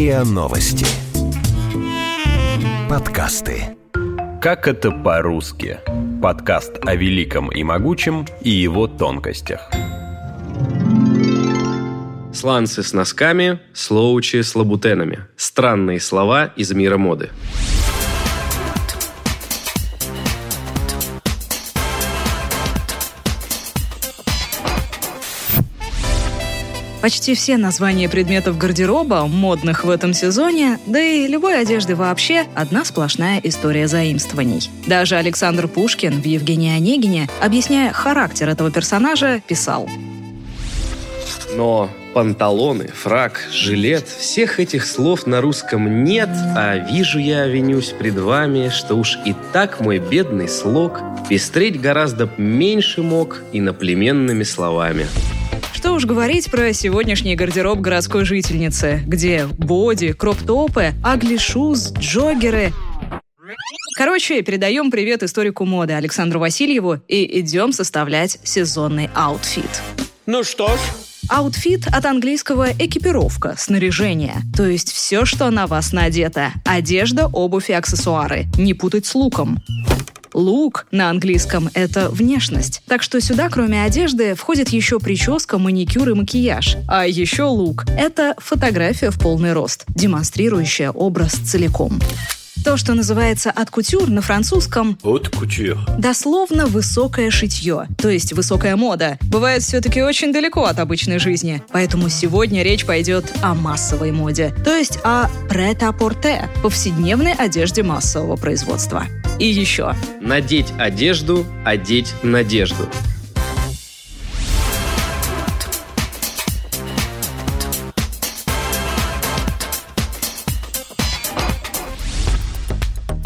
РИА Новости. Подкасты. Как это по-русски? Подкаст о великом и могучем и его тонкостях. Сланцы с носками, слоучи с лабутенами. Странные слова из мира моды. Почти все названия предметов гардероба, модных в этом сезоне, да и любой одежды вообще, одна сплошная история заимствований. Даже Александр Пушкин в «Евгении Онегине», объясняя характер этого персонажа, писал Но панталоны, фрак, жилет – всех этих слов на русском нет, а вижу я, винюсь пред вами, что уж и так мой бедный слог пестреть гораздо меньше мог иноплеменными словами. Уж говорить про сегодняшний гардероб городской жительницы, где боди, кроп-топы, ugly shoes, джоггеры. Короче, передаем привет историку моды Александру Васильеву и идем составлять сезонный аутфит. Ну что ж, Аутфит от английского экипировка, снаряжение. То есть все, что на вас надето. Одежда, обувь и аксессуары. Не путать с луком. Лук на английском — это внешность. Так что сюда, кроме одежды, входит еще прическа, маникюр и макияж. А еще лук — это фотография в полный рост, демонстрирующая образ целиком. То, что называется от кутюр на французском от кутюр. дословно высокое шитье, то есть высокая мода, бывает все-таки очень далеко от обычной жизни. Поэтому сегодня речь пойдет о массовой моде, то есть о прет-а-порте, повседневной одежде массового производства. И еще. Надеть одежду, одеть надежду.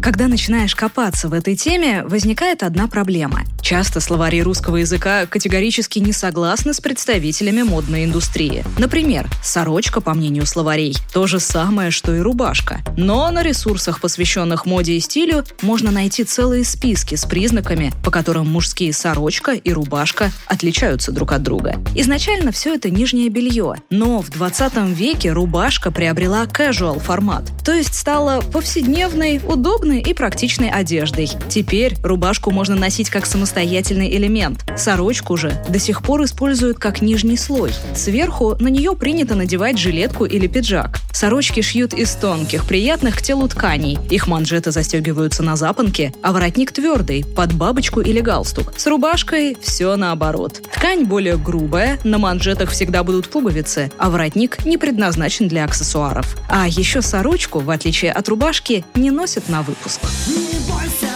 Когда начинаешь копаться в этой теме, возникает одна проблема. Часто словари русского языка категорически не согласны с представителями модной индустрии. Например, сорочка, по мнению словарей, то же самое, что и рубашка. Но на ресурсах, посвященных моде и стилю, можно найти целые списки с признаками, по которым мужские сорочка и рубашка отличаются друг от друга. Изначально все это нижнее белье, но в 20 веке рубашка приобрела casual формат, то есть стала повседневной, удобной и практичной одеждой. Теперь рубашку можно носить как самостоятельный элемент. Сорочку же до сих пор используют как нижний слой. Сверху на нее принято надевать жилетку или пиджак. Сорочки шьют из тонких, приятных к телу тканей. Их манжеты застегиваются на запонке, а воротник твердый, под бабочку или галстук. С рубашкой все наоборот. Ткань более грубая, на манжетах всегда будут пуговицы, а воротник не предназначен для аксессуаров. А еще сорочку, в отличие от рубашки, не носят на выпуск. Не бойся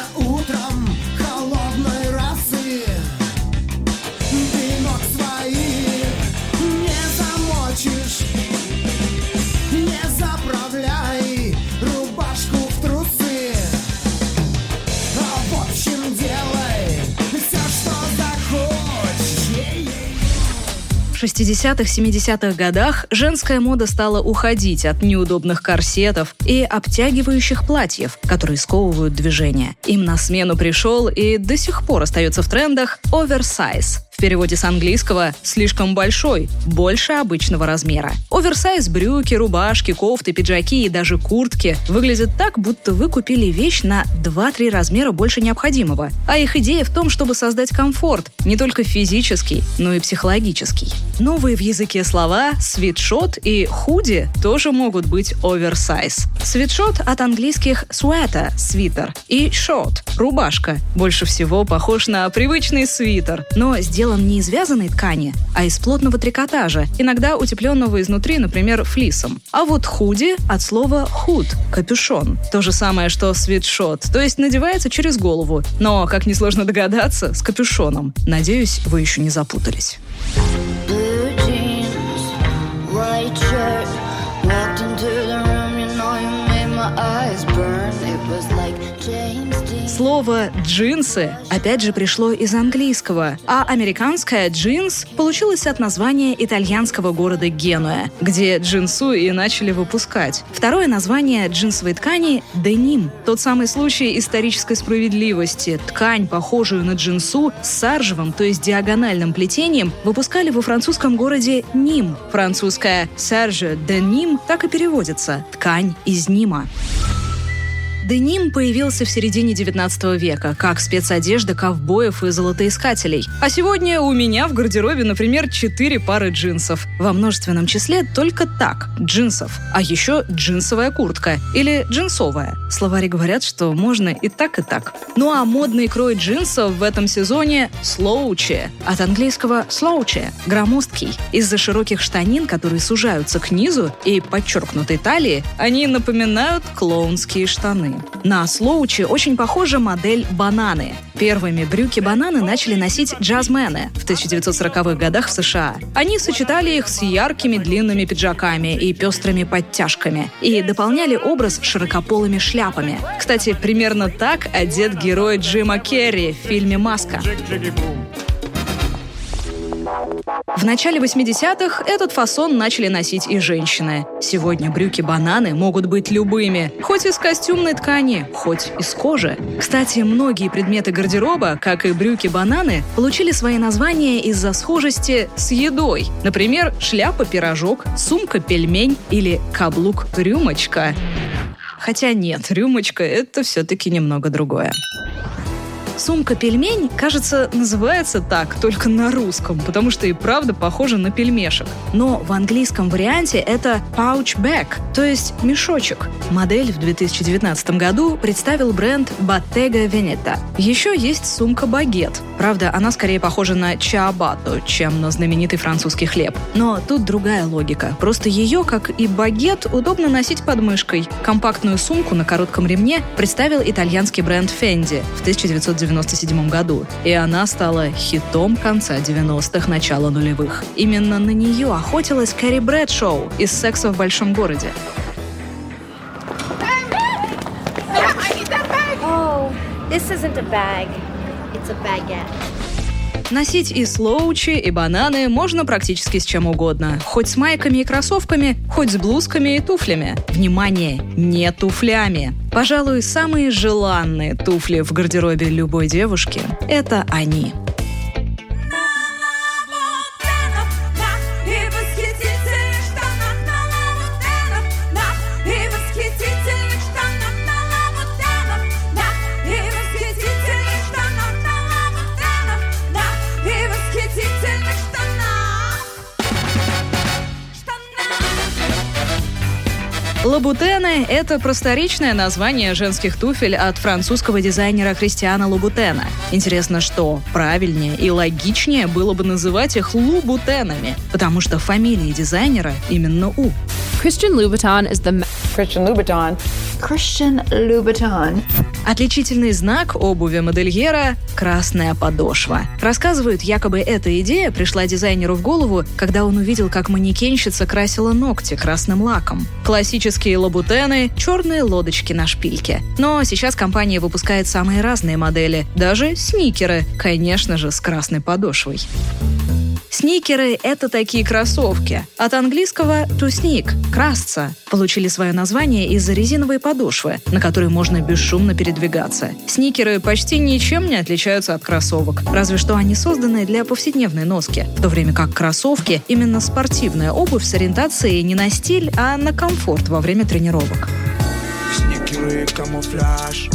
60-х, 70-х годах женская мода стала уходить от неудобных корсетов и обтягивающих платьев, которые сковывают движение. Им на смену пришел и до сих пор остается в трендах оверсайз. Переводе с английского «слишком большой», больше обычного размера. Оверсайз брюки, рубашки, кофты, пиджаки и даже куртки выглядят так, будто вы купили вещь на 2-3 размера больше необходимого. А их идея в том, чтобы создать комфорт, не только физический, но и психологический. Новые в языке слова «свитшот» и «худи» тоже могут быть оверсайз. Свитшот от английских sweater – свитер, и short – рубашка. Больше всего похож на привычный свитер, но сделан не из вязаной ткани, а из плотного трикотажа, иногда утепленного изнутри, например, флисом. А вот худи от слова худ – капюшон. То же самое, что свитшот, то есть надевается через голову, но, как несложно догадаться, с капюшоном. Надеюсь, вы еще не запутались. Слово «джинсы» опять же пришло из английского, а американское «джинс» получилось от названия итальянского города Генуя, где джинсу и начали выпускать. Второе название джинсовой ткани – деним. Тот самый случай исторической справедливости. Ткань, похожую на джинсу, с саржевым, то есть диагональным плетением, выпускали во французском городе Ним. Французская «серже де Ним» так и переводится – «ткань из Нима». Деним появился в середине 19 века, как спецодежда ковбоев и золотоискателей. А сегодня у меня в гардеробе, например, 4 пары джинсов. Во множественном числе только так – джинсов. А еще джинсовая куртка или джинсовая. Словари говорят, что можно и так, и так. Ну а модный крой джинсов в этом сезоне – слоучи. От английского слоучи – громоздкий. Из-за широких штанин, которые сужаются к низу и подчеркнутой талии, они напоминают клоунские штаны. На Слоучи очень похожа модель «Бананы». Первыми брюки-бананы начали носить джазмены в 1940-х годах в США. Они сочетали их с яркими длинными пиджаками и пестрыми подтяжками и дополняли образ широкополыми шляпами. Кстати, примерно так одет герой Джима Керри в фильме «Маска». В начале 80-х этот фасон начали носить и женщины. Сегодня брюки-бананы могут быть любыми, хоть из костюмной ткани, хоть из кожи. Кстати, многие предметы гардероба, как и брюки-бананы, получили свои названия из-за схожести с едой. Например, шляпа-пирожок, сумка-пельмень или каблук-рюмочка. Хотя нет, рюмочка — это все-таки немного другое. Сумка-пельмень, кажется, называется так только на русском, потому что и правда похожа на пельмешек. Но в английском варианте это pouch bag, то есть мешочек. Модель в 2019 году представил бренд Bottega Veneta. Еще есть сумка-багет. Правда, она скорее похожа на чиабатто, чем на знаменитый французский хлеб. Но тут другая логика. Просто ее, как и багет, удобно носить под мышкой. Компактную сумку на коротком ремне представил итальянский бренд Fendi в 1990 1997 году, и она стала хитом конца 90-х, начала нулевых. Именно на нее охотилась Кэрри Брэдшоу из «Секса в большом городе». This isn't a bag. It's a baguette. Носить и слоучи, и бананы можно практически с чем угодно. Хоть с майками и кроссовками, хоть с блузками и туфлями. Внимание, не туфлями. Пожалуй, самые желанные туфли в гардеробе любой девушки – это они. Лабутены – это просторечное название женских туфель от французского дизайнера Кристиана Лабутена. Интересно, что правильнее и логичнее было бы называть их лубутенами, потому что фамилия дизайнера именно У. Christian Louboutin is Christian Louboutin. Christian Louboutin. Отличительный знак обуви модельера – красная подошва. Рассказывают, якобы эта идея пришла дизайнеру в голову, когда он увидел, как манекенщица красила ногти красным лаком. Классические лабутены – черные лодочки на шпильке. Но сейчас компания выпускает самые разные модели, даже сникеры, конечно же, с красной подошвой. Сникеры — это такие кроссовки. От английского to sneak — красться. Получили свое название из-за резиновой подошвы, на которой можно бесшумно передвигаться. Сникеры почти ничем не отличаются от кроссовок, разве что они созданы для повседневной носки, в то время как кроссовки — именно спортивная обувь с ориентацией не на стиль, а на комфорт во время тренировок. Сникеры, камуфляж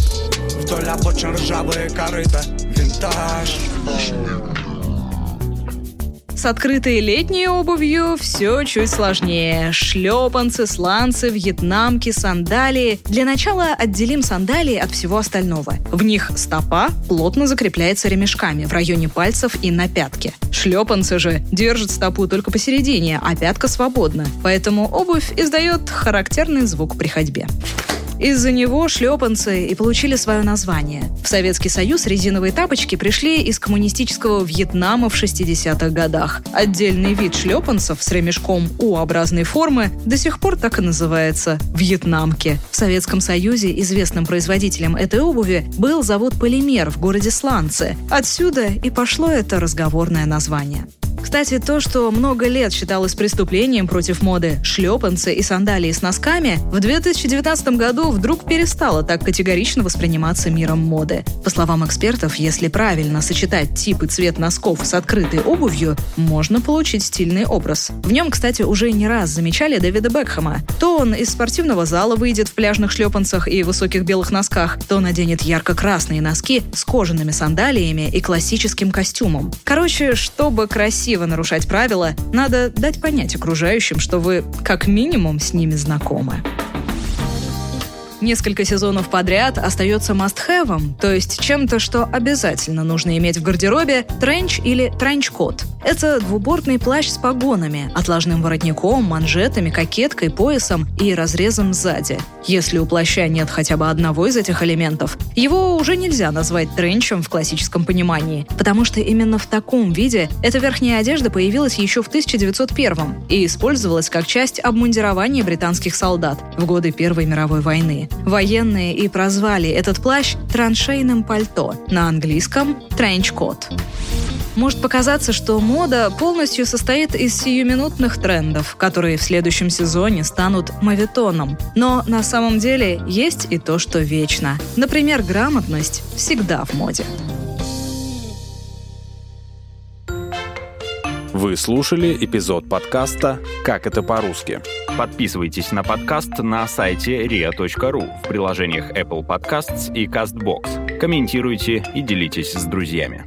Вдоль обочин ржавые корыта Винтаж С открытой летней обувью все чуть сложнее. Шлепанцы, сланцы, вьетнамки, сандалии. Для начала отделим сандалии от всего остального. В них стопа плотно закрепляется ремешками в районе пальцев и на пятке. Шлепанцы же держат стопу только посередине, а пятка свободна. Поэтому обувь издает характерный звук при ходьбе. Из-за него шлепанцы и получили свое название. В Советский Союз резиновые тапочки пришли из коммунистического Вьетнама в 60-х годах. Отдельный вид шлепанцев с ремешком У-образной формы до сих пор так и называется – вьетнамки. В Советском Союзе известным производителем этой обуви был завод «Полимер» в городе Сланцы. Отсюда и пошло это разговорное название. Кстати, то, что много лет считалось преступлением против моды шлепанцы и сандалии с носками, в 2019 году вдруг перестало так категорично восприниматься миром моды. По словам экспертов, если правильно сочетать тип и цвет носков с открытой обувью, можно получить стильный образ. В нем, кстати, уже не раз замечали Дэвида Бекхэма. То он из спортивного зала выйдет в пляжных шлепанцах и высоких белых носках, то наденет ярко-красные носки с кожаными сандалиями и классическим костюмом. Короче, чтобы красиво красиво нарушать правила, надо дать понять окружающим, что вы как минимум с ними знакомы несколько сезонов подряд остается must-have, то есть чем-то, что обязательно нужно иметь в гардеробе, тренч или тренч-кот. Это двубортный плащ с погонами, отложным воротником, манжетами, кокеткой, поясом и разрезом сзади. Если у плаща нет хотя бы одного из этих элементов, его уже нельзя назвать тренчем в классическом понимании, потому что именно в таком виде эта верхняя одежда появилась еще в 1901 и использовалась как часть обмундирования британских солдат в годы Первой мировой войны. Военные и прозвали этот плащ траншейным пальто, на английском тренч-кот. Может показаться, что мода полностью состоит из сиюминутных трендов, которые в следующем сезоне станут мавитоном. Но на самом деле есть и то, что вечно. Например, грамотность всегда в моде. Вы слушали эпизод подкаста «Как это по-русски». Подписывайтесь на подкаст на сайте ria.ru в приложениях Apple Podcasts и CastBox. Комментируйте и делитесь с друзьями.